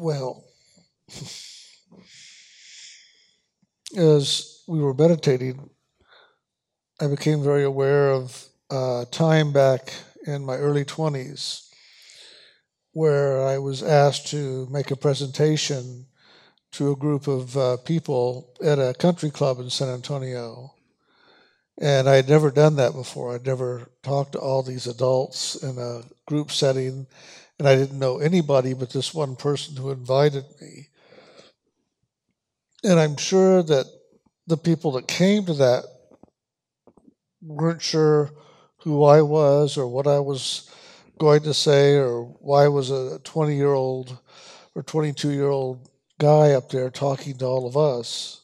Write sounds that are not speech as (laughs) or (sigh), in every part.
Well, as we were meditating, I became very aware of uh, time back in my early 20s where I was asked to make a presentation to a group of uh, people at a country club in San Antonio. And I had never done that before. I'd never talked to all these adults in a group setting, and I didn't know anybody but this one person who invited me. And I'm sure that the people that came to that weren't sure who I was or what I was going to say or why was a 20 year old or 22 year old guy up there talking to all of us.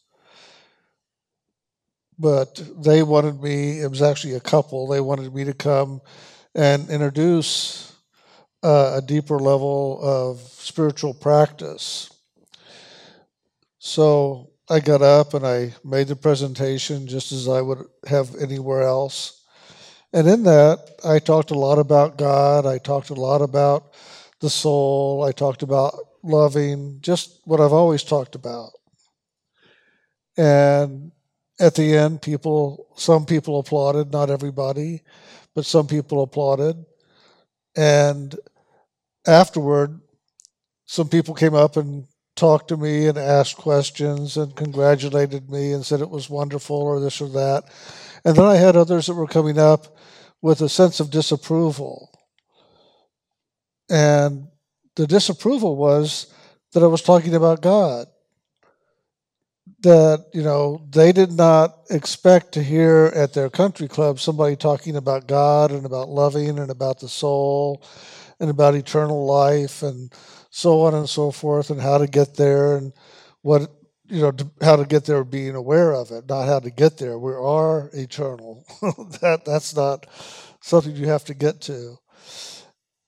But they wanted me, it was actually a couple, they wanted me to come and introduce uh, a deeper level of spiritual practice. So I got up and I made the presentation just as I would have anywhere else. And in that, I talked a lot about God. I talked a lot about the soul. I talked about loving, just what I've always talked about. And at the end, people, some people applauded, not everybody, but some people applauded. And afterward, some people came up and talked to me and asked questions and congratulated me and said it was wonderful or this or that. And then I had others that were coming up with a sense of disapproval. And the disapproval was that I was talking about God. That, you know, they did not expect to hear at their country club somebody talking about God and about loving and about the soul and about eternal life and so on and so forth, and how to get there and what you know how to get there being aware of it not how to get there. We are eternal. (laughs) That that's not something you have to get to.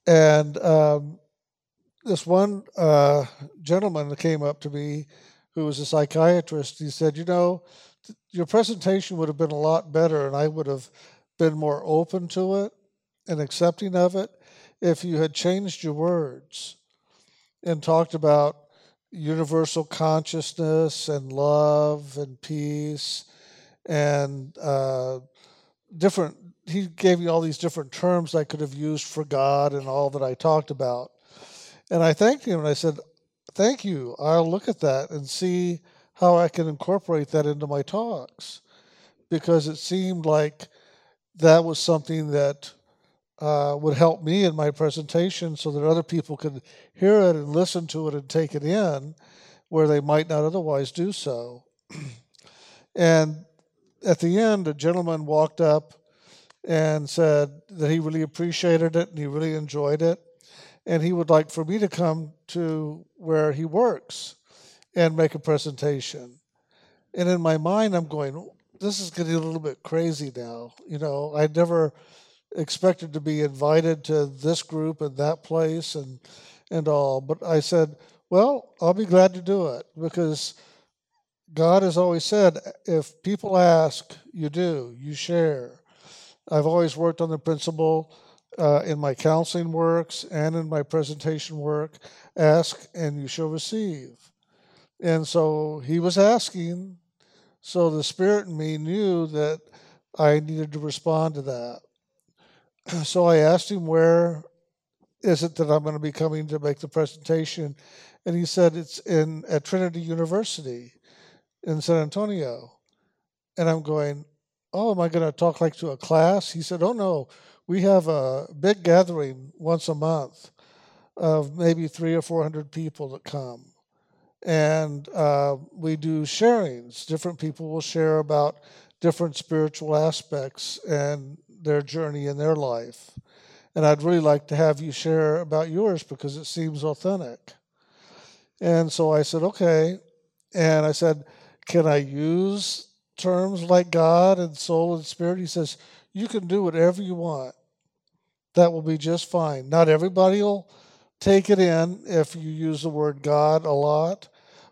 And um, this one uh, gentleman came up to me who was a psychiatrist he said you know your presentation would have been a lot better and i would have been more open to it and accepting of it if you had changed your words and talked about universal consciousness and love and peace and uh, different he gave me all these different terms i could have used for god and all that i talked about. And i thanked him and i said thank you. I'll look at that and see how i can incorporate that into my talks. Because it seemed like that was something that uh, would help me in my presentation so that other people could hear it and listen to it and take it in where they might not otherwise do so. (clears throat) and at the end, a gentleman walked up and said that he really appreciated it and he really enjoyed it. And he would like for me to come to where he works and make a presentation. And in my mind, I'm going, this is getting a little bit crazy now. You know, I never expected to be invited to this group and that place and and all. But I said, well, I'll be glad to do it because God has always said, if people ask, you do, you share. I've always worked on the principle uh, in my counseling works and in my presentation work ask and you shall receive. And so he was asking, so the Spirit in me knew that I needed to respond to that. (clears throat) so I asked him where is it that I'm going to be coming to make the presentation, and he said it's in at Trinity University in San Antonio, and I'm going, oh, am I going to talk like to a class? He said, oh no, we have a big gathering once a month of maybe three or four hundred people that come. And uh, we do sharings. Different people will share about different spiritual aspects and their journey in their life. And I'd really like to have you share about yours because it seems authentic. And so I said, okay. And I said, can I use terms like God and soul and spirit? He says, you can do whatever you want. That will be just fine. Not everybody will take it in if you use the word God a lot,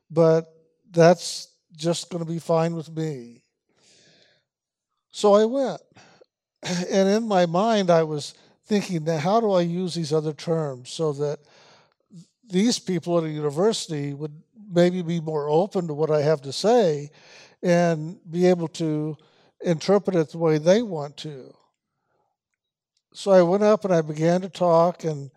but that's just going to be fine with me. So I went and in my mind, I was thinking, now how do I use these other terms so that these people at a university would maybe be more open to what I have to say and be able to interpret it the way they want to. So I went up and I began to talk, and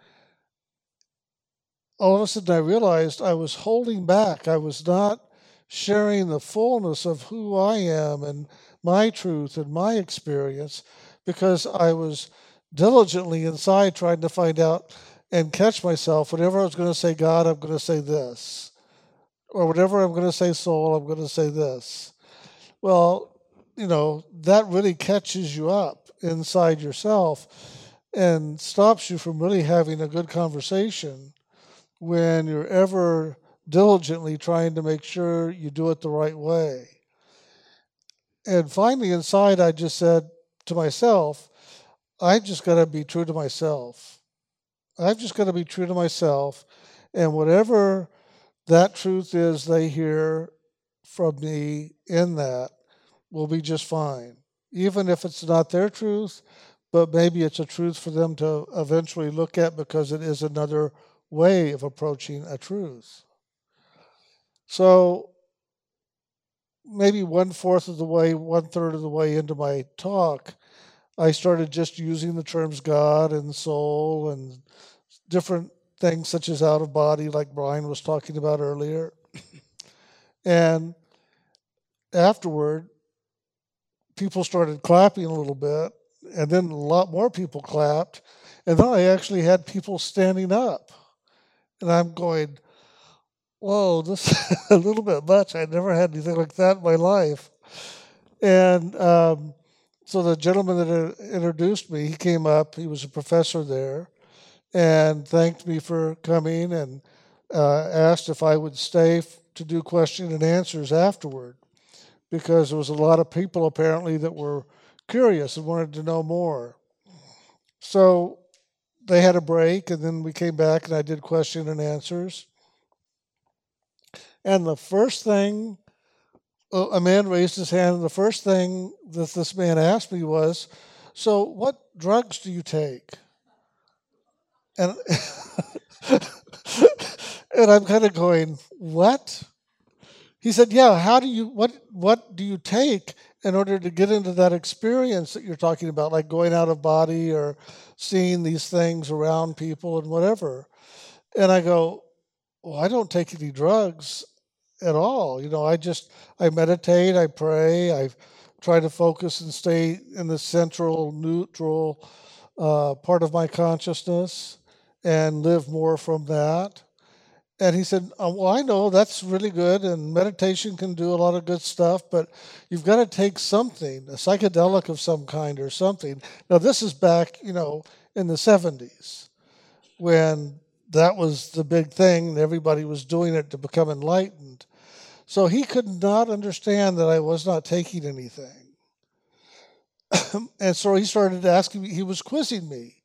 all of a sudden I realized I was holding back. I was not sharing the fullness of who I am and my truth and my experience because I was diligently inside trying to find out and catch myself. Whenever I was going to say God, I'm going to say this. Or whenever I'm going to say soul, I'm going to say this. Well, you know, that really catches you up inside yourself and stops you from really having a good conversation when you're ever diligently trying to make sure you do it the right way. And finally, inside, I just said to myself, I've just got to be true to myself. I've just got to be true to myself. And whatever that truth is they hear from me in that will be just fine. Even if it's not their truth, but maybe it's a truth for them to eventually look at because it is another way of approaching a truth. So maybe one fourth of the way, one third of the way into my talk, I started just using the terms God and soul and different things such as out of body, like Brian was talking about earlier. (clears throat) and afterward, people started clapping a little bit, and then a lot more people clapped. And then I actually had people standing up. And I'm going, whoa, this (laughs) is a little bit much. I never had anything like that in my life. And um, so the gentleman that introduced me, he came up. He was a professor there, and thanked me for coming and uh, asked if I would stay f- to do question and answers afterward, because there was a lot of people apparently that were curious and wanted to know more. So they had a break, and then we came back, and I did question and answers. And the first thing, a man raised his hand, and the first thing that this man asked me was, So, what drugs do you take? And, (laughs) and I'm kind of going, What? He said, Yeah, how do you, what, what do you take in order to get into that experience that you're talking about, like going out of body or seeing these things around people and whatever? And I go, well, I don't take any drugs at all. You know, I just I meditate, I pray, I try to focus and stay in the central neutral uh, part of my consciousness and live more from that. And he said, oh, Well, I know that's really good, and meditation can do a lot of good stuff, but you've got to take something, a psychedelic of some kind or something. Now, this is back, you know, in the 70s when that was the big thing, everybody was doing it to become enlightened. So he could not understand that I was not taking anything. (coughs) and so he started asking me, he was quizzing me.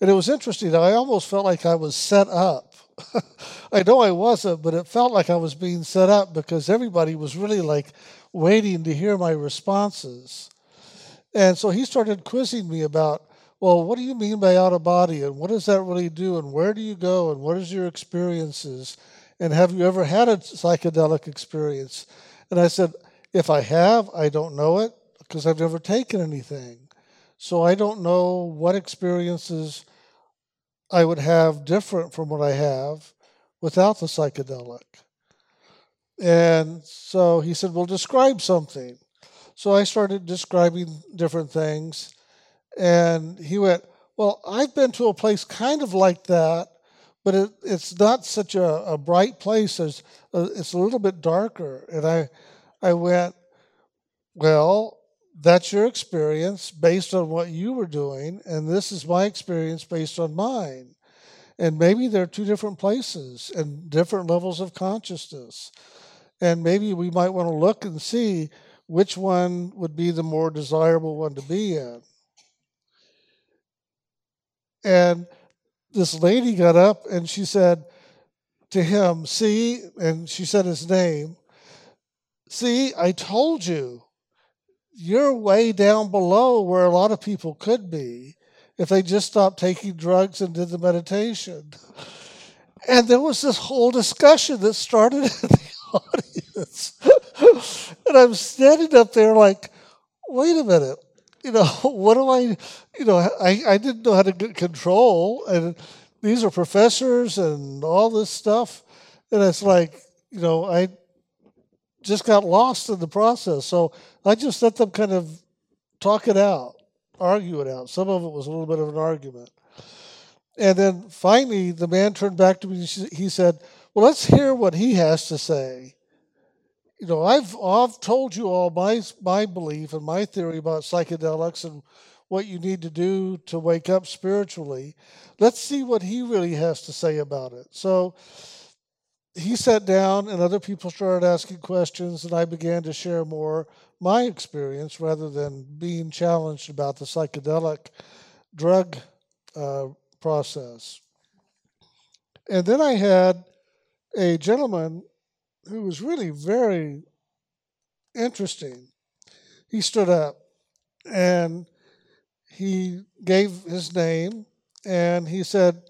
And it was interesting. I almost felt like I was set up. (laughs) I know I wasn't, but it felt like I was being set up because everybody was really like waiting to hear my responses. And so he started quizzing me about well, what do you mean by out of body? And what does that really do? And where do you go? And what is your experiences? And have you ever had a psychedelic experience? And I said, if I have, I don't know it because I've never taken anything. So I don't know what experiences I would have different from what I have without the psychedelic. And so he said, Well, describe something. So I started describing different things. And he went, Well, I've been to a place kind of like that, but it, it's not such a, a bright place. As, uh, it's a little bit darker. And I, I went, Well, that's your experience based on what you were doing, and this is my experience based on mine. And maybe they're two different places and different levels of consciousness. And maybe we might want to look and see which one would be the more desirable one to be in. And this lady got up and she said to him, See, and she said his name, See, I told you, you're way down below where a lot of people could be if they just stopped taking drugs and did the meditation. And there was this whole discussion that started (laughs) in the audience. and I'm standing up there like, wait a minute. You know, (laughs) what do I, you know, I, I didn't know how to get control. And these are professors and all this stuff. And it's like, you know, I just got lost in the process. So I just let them kind of talk it out, argue it out. Some of it was a little bit of an argument. And then finally, the man turned back to me. He said, Well, let's hear what he has to say. You know, I've, I've told you all my, my belief and my theory about psychedelics and what you need to do to wake up spiritually. Let's see what he really has to say about it. So he sat down, and other people started asking questions, and I began to share more my experience rather than being challenged about the psychedelic drug uh, process. And then I had a gentleman who was really very interesting. He stood up and he gave his name and he said,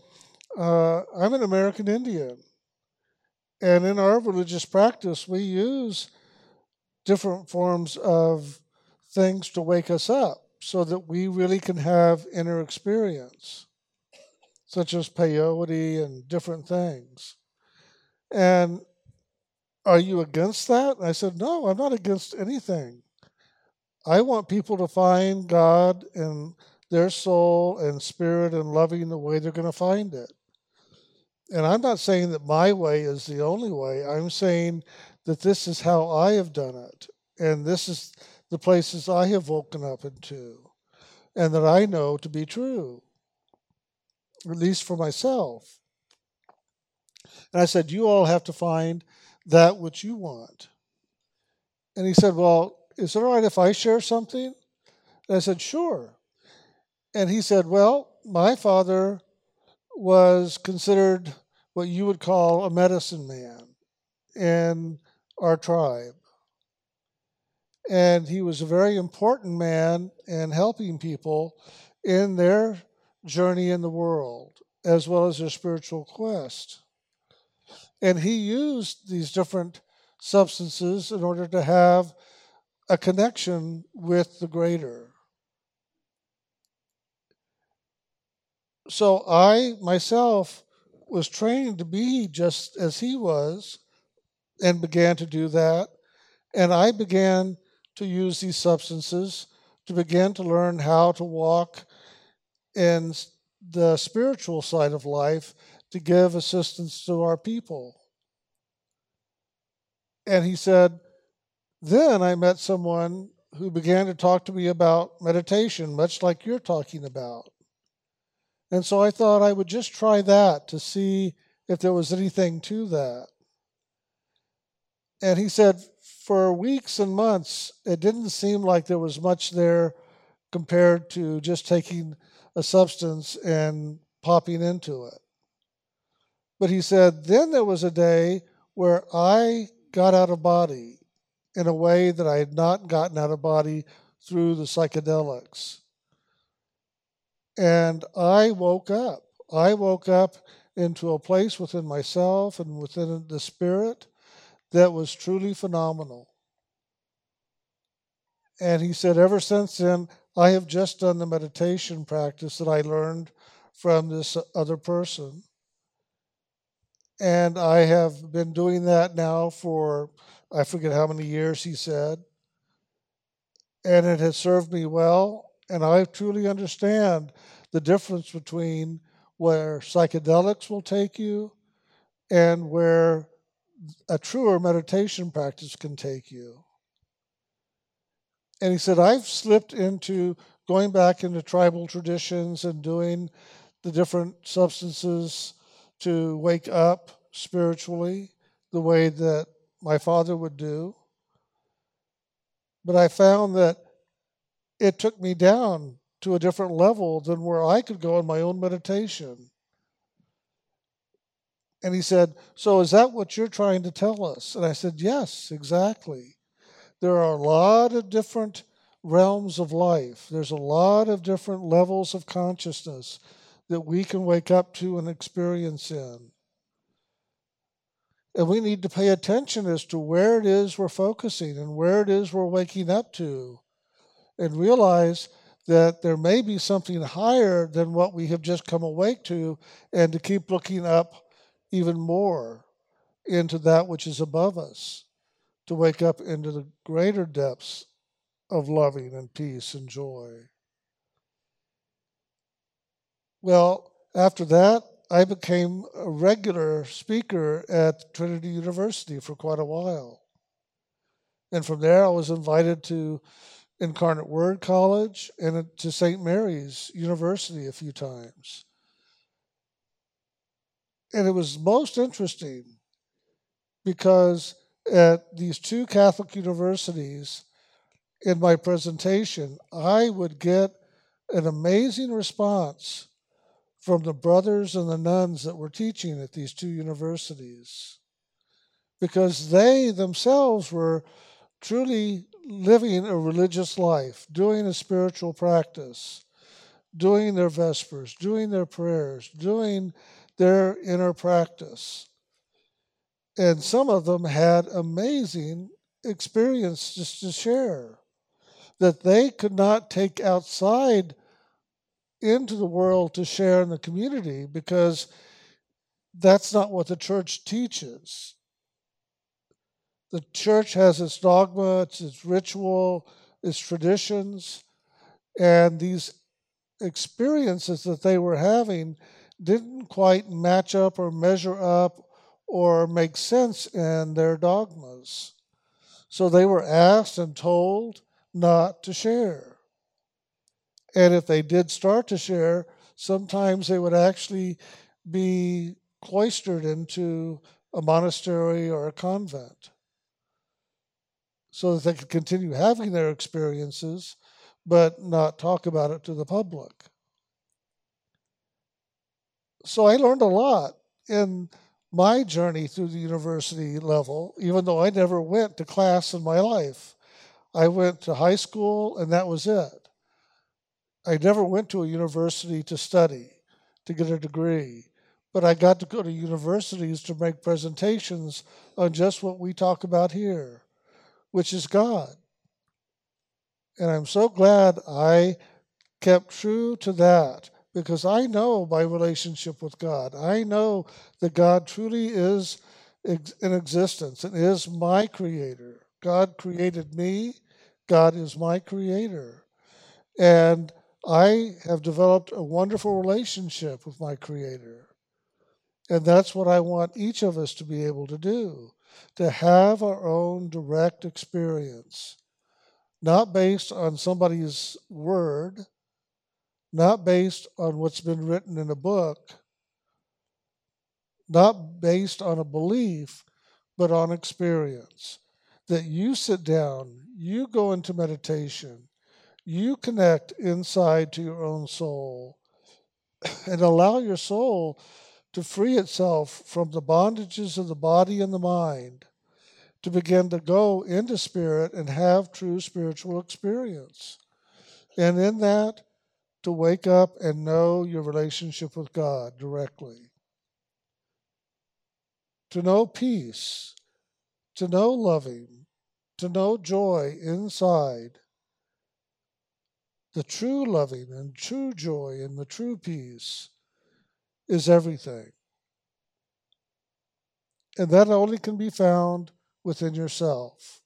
uh, I'm an American Indian. And in our religious practice, we use different forms of things to wake us up so that we really can have inner experience such as peyote and different things. And are you against that? And I said, no, I'm not against anything. I want people to find God in their soul and spirit and loving the way they're going to find it. And I'm not saying that my way is the only way. I'm saying that this is how I have done it. And this is the places I have woken up into and that I know to be true at least for myself. And I said, You all have to find that which you want. And he said, Well, is it all right if I share something? And I said, Sure. And he said, Well, my father was considered what you would call a medicine man in our tribe. And he was a very important man in helping people in their journey in the world as well as their spiritual quest. And he used these different substances in order to have a connection with the greater. So I myself was trained to be just as he was and began to do that. And I began to use these substances to begin to learn how to walk in the spiritual side of life to give assistance to our people. And he said, Then I met someone who began to talk to me about meditation, much like you're talking about. And so I thought I would just try that to see if there was anything to that. And he said, for weeks and months, it didn't seem like there was much there compared to just taking a substance and popping into it. But he said, then there was a day where I got out of body in a way that I had not gotten out of body through the psychedelics. And I woke up. I woke up into a place within myself and within the spirit that was truly phenomenal. And he said, ever since then, I have just done the meditation practice that I learned from this other person. And I have been doing that now for, I forget how many years, he said. And it has served me well. And I truly understand the difference between where psychedelics will take you and where a truer meditation practice can take you. And he said, I've slipped into going back into tribal traditions and doing the different substances to wake up spiritually the way that my father would do. But I found that it took me down to a different level than where I could go in my own meditation. And he said, So is that what you're trying to tell us? And I said, Yes, exactly there are a lot of different realms of life. There's a lot of different levels of consciousness that we can wake up to and experience in. And we need to pay attention as to where it is we're focusing and where it is we're waking up to and realize that there may be something higher than what we have just come awake to and to keep looking up even more into that which is above us, to wake up into the greater depths of loving and peace and joy. Well, after that, I became a regular speaker at Trinity University for quite a while. And from there, I was invited to Incarnate Word College and to St. Mary's University a few times. And it was most interesting because at these two Catholic universities, in my presentation, I would get an amazing response from the brothers and the nuns that were teaching at these two universities because they themselves were truly living a religious life, doing a spiritual practice, doing their vespers, doing their prayers, doing their inner practice. And some of them had amazing experiences to share that they could not take outside into the world to share in the community because that's not what the church teaches. The church has its dogma, it's its ritual, its traditions, and these experiences that they were having didn't quite match up or measure up or make sense in their dogmas. So they were asked and told not to share. And if they did start to share, sometimes they would actually be cloistered into a monastery or a convent so that they could continue having their experiences but not talk about it to the public. So I learned a lot in my journey through the university level, even though I never went to class in my life. I went to high school and that was it. I never went to a university to study, to get a degree, but I got to go to universities to make presentations on just what we talk about here, which is God. And I'm so glad I kept true to that because I know my relationship with God. I know that God truly is in existence and is my creator. God created me, God is my creator. And I have developed a wonderful relationship with my Creator. And that's what I want each of us to be able to do to have our own direct experience, not based on somebody's word, not based on what's been written in a book, not based on a belief, but on experience. That you sit down, you go into meditation, you connect inside to your own soul (coughs) and allow your soul to free itself from the bondages of the body and the mind to begin to go into spirit and have true spiritual experience. And in that, to wake up and know your relationship with God directly. To know peace, to know loving, to know joy inside, the true loving and true joy and the true peace is everything. And that only can be found within yourself.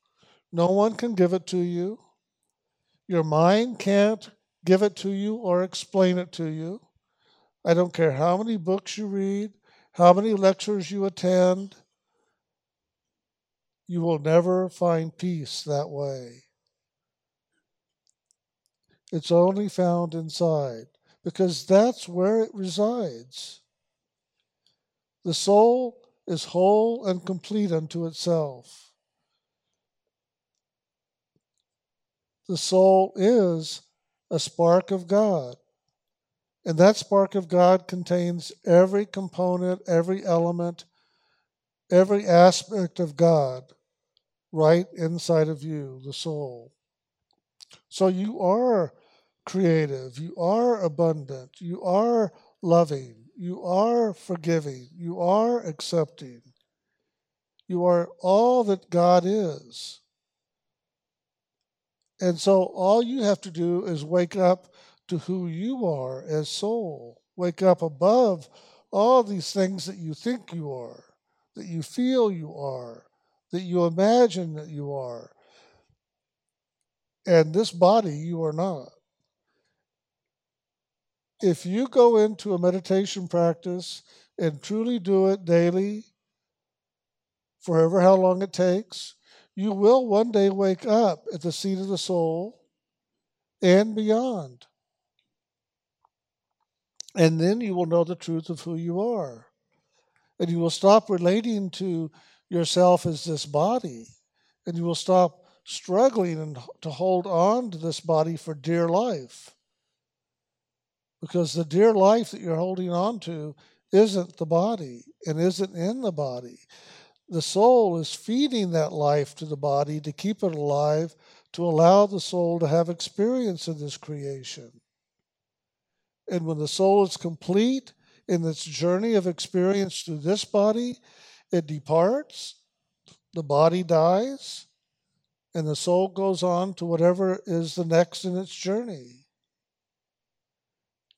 No one can give it to you. Your mind can't give it to you or explain it to you. I don't care how many books you read, how many lectures you attend, you will never find peace that way. It's only found inside because that's where it resides. The soul is whole and complete unto itself. The soul is a spark of God. And that spark of God contains every component, every element, every aspect of God right inside of you, the soul. So you are creative, you are abundant, you are loving, you are forgiving, you are accepting. You are all that God is. And so all you have to do is wake up to who you are as soul. Wake up above all these things that you think you are, that you feel you are, that you imagine that you are. And this body, you are not. If you go into a meditation practice and truly do it daily, forever how long it takes, you will one day wake up at the seat of the soul and beyond. And then you will know the truth of who you are. And you will stop relating to yourself as this body. And you will stop struggling and to hold on to this body for dear life. Because the dear life that you're holding on to isn't the body and isn't in the body. The soul is feeding that life to the body to keep it alive, to allow the soul to have experience in this creation. And when the soul is complete in its journey of experience through this body, it departs, the body dies, and the soul goes on to whatever is the next in its journey,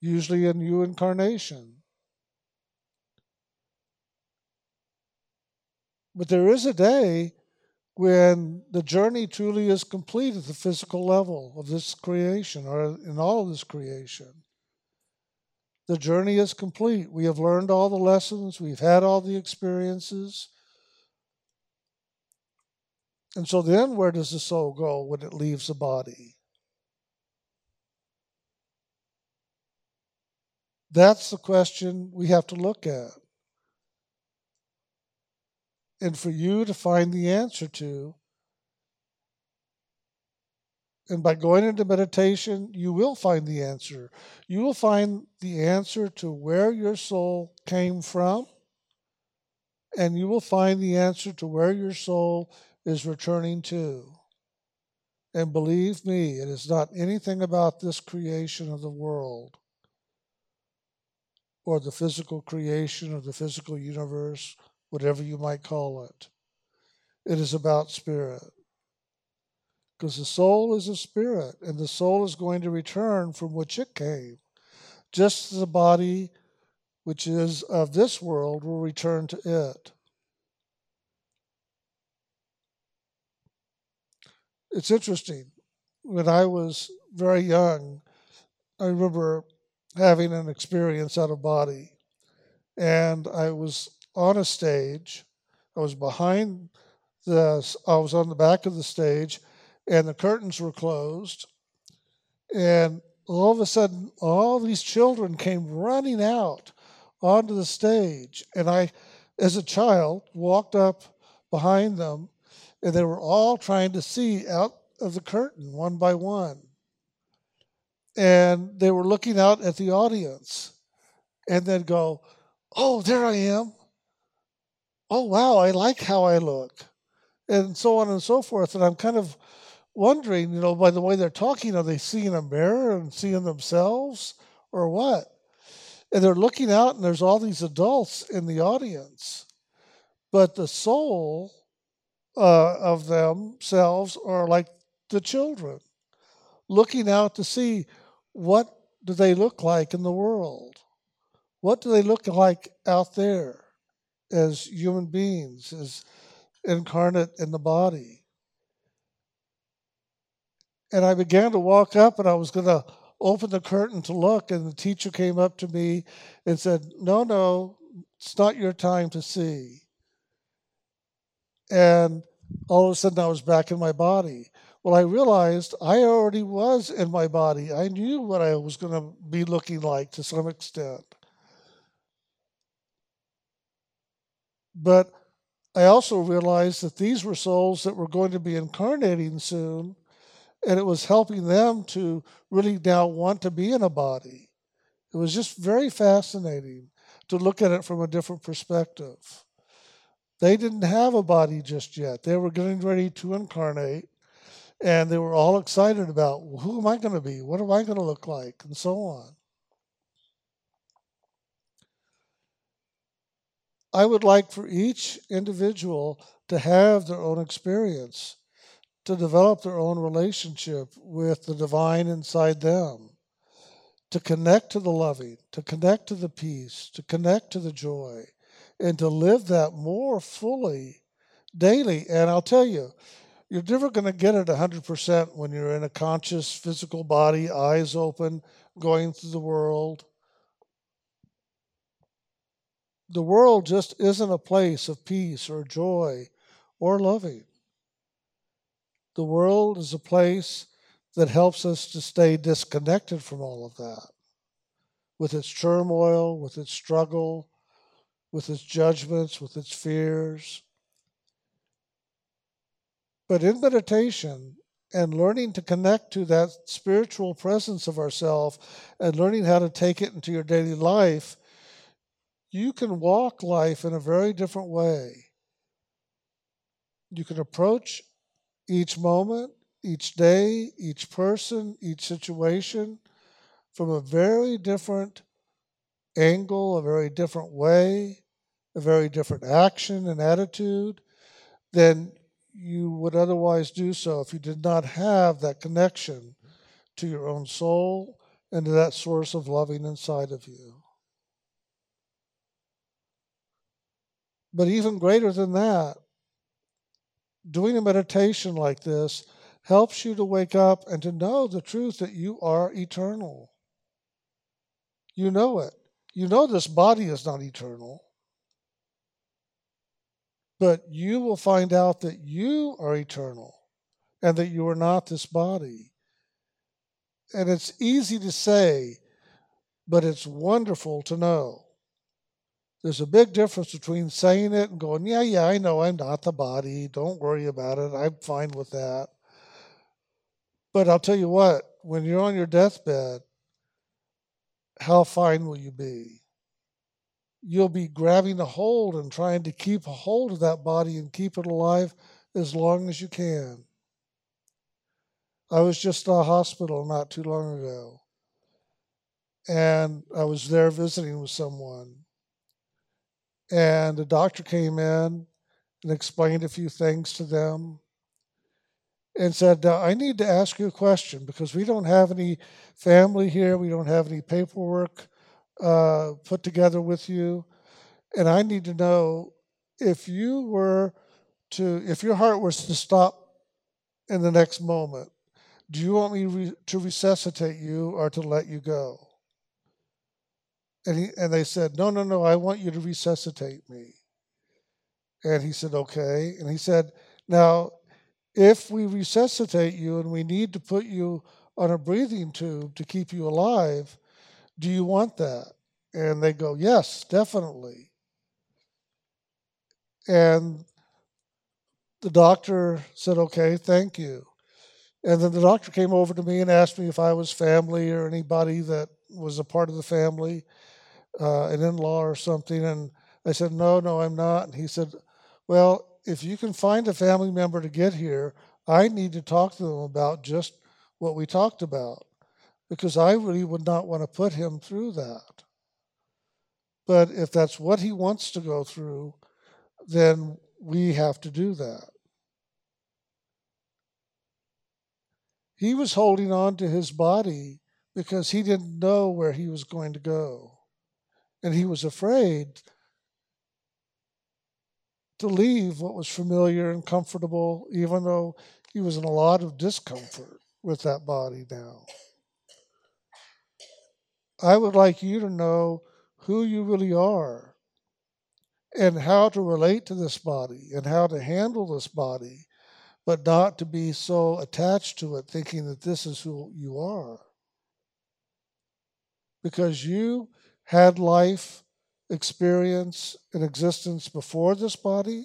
usually a new incarnation. But there is a day when the journey truly is complete at the physical level of this creation or in all of this creation. The journey is complete. We have learned all the lessons, we've had all the experiences. And so then, where does the soul go when it leaves the body? That's the question we have to look at and for you to find the answer to. And by going into meditation, you will find the answer. You will find the answer to where your soul came from, and you will find the answer to where your soul is returning to. And believe me, it is not anything about this creation of the world or the physical creation of the physical universe whatever you might call it. It is about spirit. Because the soul is a spirit, and the soul is going to return from which it came. Just as the body, which is of this world, will return to it. It's interesting. When I was very young, I remember having an experience out of body. And I was on a stage. I was behind the, I was on the back of the stage, and the curtains were closed. And all of a sudden, all these children came running out onto the stage. And I, as a child, walked up behind them, and they were all trying to see out of the curtain one by one. And they were looking out at the audience and then go, Oh, there I am oh, wow, I like how I look, and so on and so forth. And I'm kind of wondering, you know, by the way they're talking, are they seeing a mirror and seeing themselves or what? And they're looking out, and there's all these adults in the audience. But the soul uh, of themselves are like the children, looking out to see what do they look like in the world? What do they look like out there? As human beings, as incarnate in the body. And I began to walk up and I was going to open the curtain to look, and the teacher came up to me and said, No, no, it's not your time to see. And all of a sudden I was back in my body. Well, I realized I already was in my body. I knew what I was going to be looking like to some extent. But I also realized that these were souls that were going to be incarnating soon, and it was helping them to really now want to be in a body. It was just very fascinating to look at it from a different perspective. They didn't have a body just yet. They were getting ready to incarnate, and they were all excited about well, who am I going to be? What am I going to look like? And so on. I would like for each individual to have their own experience, to develop their own relationship with the divine inside them, to connect to the loving, to connect to the peace, to connect to the joy, and to live that more fully daily. And I'll tell you, you're never going to get it 100% when you're in a conscious physical body, eyes open, going through the world. The world just isn't a place of peace or joy or loving. The world is a place that helps us to stay disconnected from all of that, with its turmoil, with its struggle, with its judgments, with its fears. But in meditation and learning to connect to that spiritual presence of ourself and learning how to take it into your daily life, you can walk life in a very different way. You can approach each moment, each day, each person, each situation from a very different angle, a very different way, a very different action and attitude than you would otherwise do so if you did not have that connection to your own soul and to that source of loving inside of you. But even greater than that, doing a meditation like this helps you to wake up and to know the truth that you are eternal. You know it. You know this body is not eternal. But you will find out that you are eternal and that you are not this body. And it's easy to say, but it's wonderful to know. There's a big difference between saying it and going, Yeah, yeah, I know I'm not the body. Don't worry about it. I'm fine with that. But I'll tell you what, when you're on your deathbed, how fine will you be? You'll be grabbing a hold and trying to keep a hold of that body and keep it alive as long as you can. I was just in a hospital not too long ago, and I was there visiting with someone and the doctor came in and explained a few things to them and said, I need to ask you a question because we don't have any family here, we don't have any paperwork uh, put together with you. And I need to know if you were to, if your heart was to stop in the next moment, do you want me re- to resuscitate you or to let you go? And, he, and they said, No, no, no, I want you to resuscitate me. And he said, Okay. And he said, Now, if we resuscitate you and we need to put you on a breathing tube to keep you alive, do you want that? And they go, Yes, definitely. And the doctor said, Okay, thank you. And then the doctor came over to me and asked me if I was family or anybody that was a part of the family uh, an in law or something. And I said, No, no, I'm not. And he said, Well, if you can find a family member to get here, I need to talk to them about just what we talked about because I really would not want to put him through that. But if that's what he wants to go through, then we have to do that. He was holding on to his body because he didn't know where he was going to go. And he was afraid to leave what was familiar and comfortable, even though he was in a lot of discomfort with that body now. I would like you to know who you really are and how to relate to this body and how to handle this body, but not to be so attached to it, thinking that this is who you are. Because you had life, experience, and existence before this body.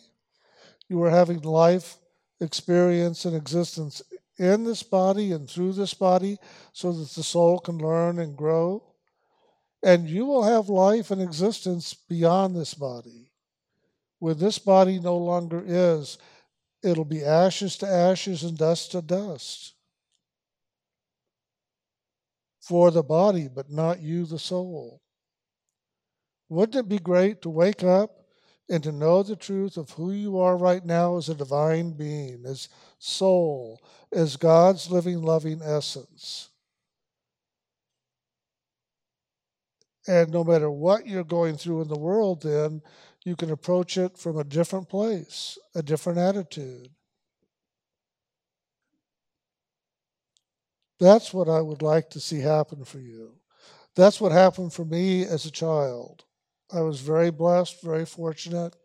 You were having life, experience, and existence in this body and through this body so that the soul can learn and grow. And you will have life and existence beyond this body. When this body no longer is, it'll be ashes to ashes and dust to dust for the body, but not you, the soul. Wouldn't it be great to wake up and to know the truth of who you are right now as a divine being, as soul, as God's living, loving essence. And no matter what you're going through in the world, then you can approach it from a different place, a different attitude. That's what I would like to see happen for you. That's what happened for me as a child. I was very blessed, very fortunate.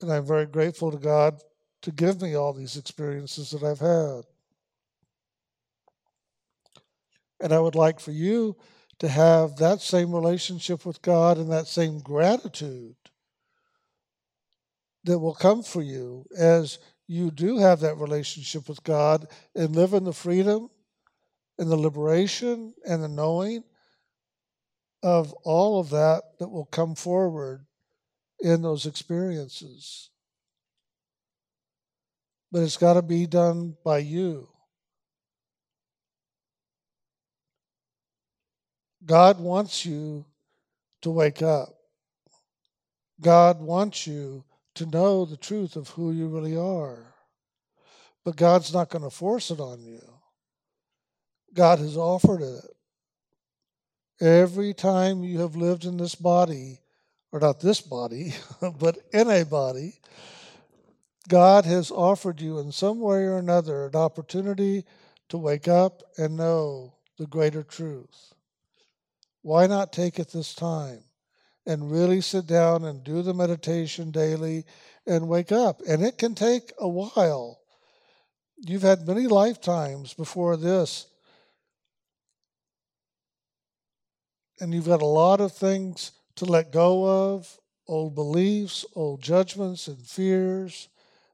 And I'm very grateful to God to give me all these experiences that I've had. And I would like for you to have that same relationship with God and that same gratitude that will come for you as you do have that relationship with God and live in the freedom and the liberation and the knowing of all of that that will come forward in those experiences. But it's got to be done by you. God wants you to wake up. God wants you to know the truth of who you really are. But God's not going to force it on you. God has offered it. Every time you have lived in this body, or not this body, (laughs) but in a body, God has offered you in some way or another an opportunity to wake up and know the greater truth. Why not take it this time and really sit down and do the meditation daily and wake up? And it can take a while. You've had many lifetimes before this and you've got a lot of things to let go of old beliefs, old judgments and fears,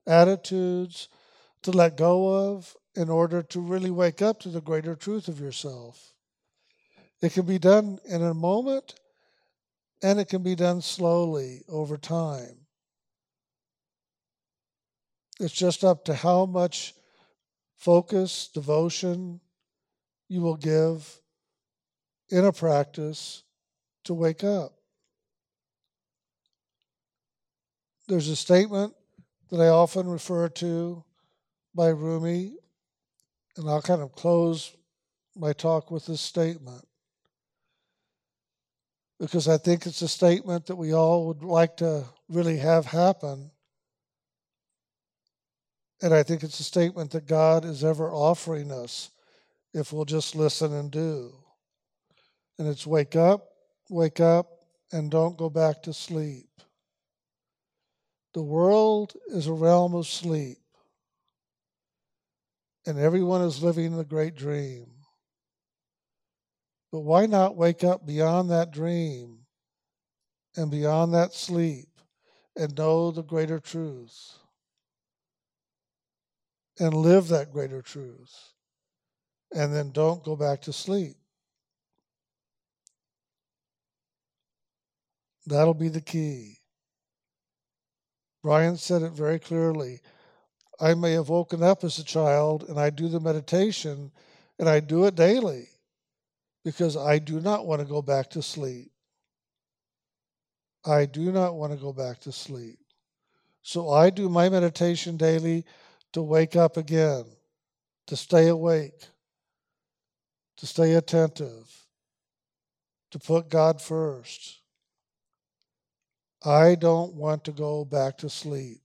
attitudes to let go of in order to really wake up to the greater truth of yourself. It can be done in a moment and it can be done slowly over time. It's just up to how much focus, devotion you will give in a practice to wake up. There's a statement that I often refer to by Rumi, and I'll kind of close my talk with this statement because I think it's a statement that we all would like to really have happen. And I think it's a statement that God is ever offering us if we'll just listen and do and it's wake up, wake up, and don't go back to sleep. The world is a realm of sleep, and everyone is living the great dream. But why not wake up beyond that dream and beyond that sleep and know the greater truth and live that greater truth? And then don't go back to sleep. That'll be the key. Brian said it very clearly. I may have woken up as a child and I do the meditation and I do it daily because I do not want to go back to sleep. I do not want to go back to sleep. So I do my meditation daily to wake up again, to stay awake, to stay attentive, to put God first. I don't want to go back to sleep.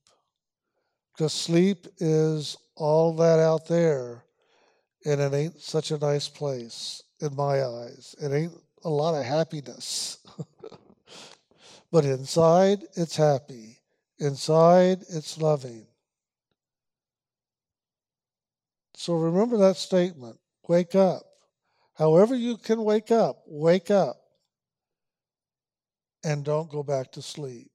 Because sleep is all that out there, and it ain't such a nice place in my eyes. It ain't a lot of happiness. (laughs) but inside, it's happy. Inside, it's loving. So remember that statement wake up. However, you can wake up, wake up and don't go back to sleep.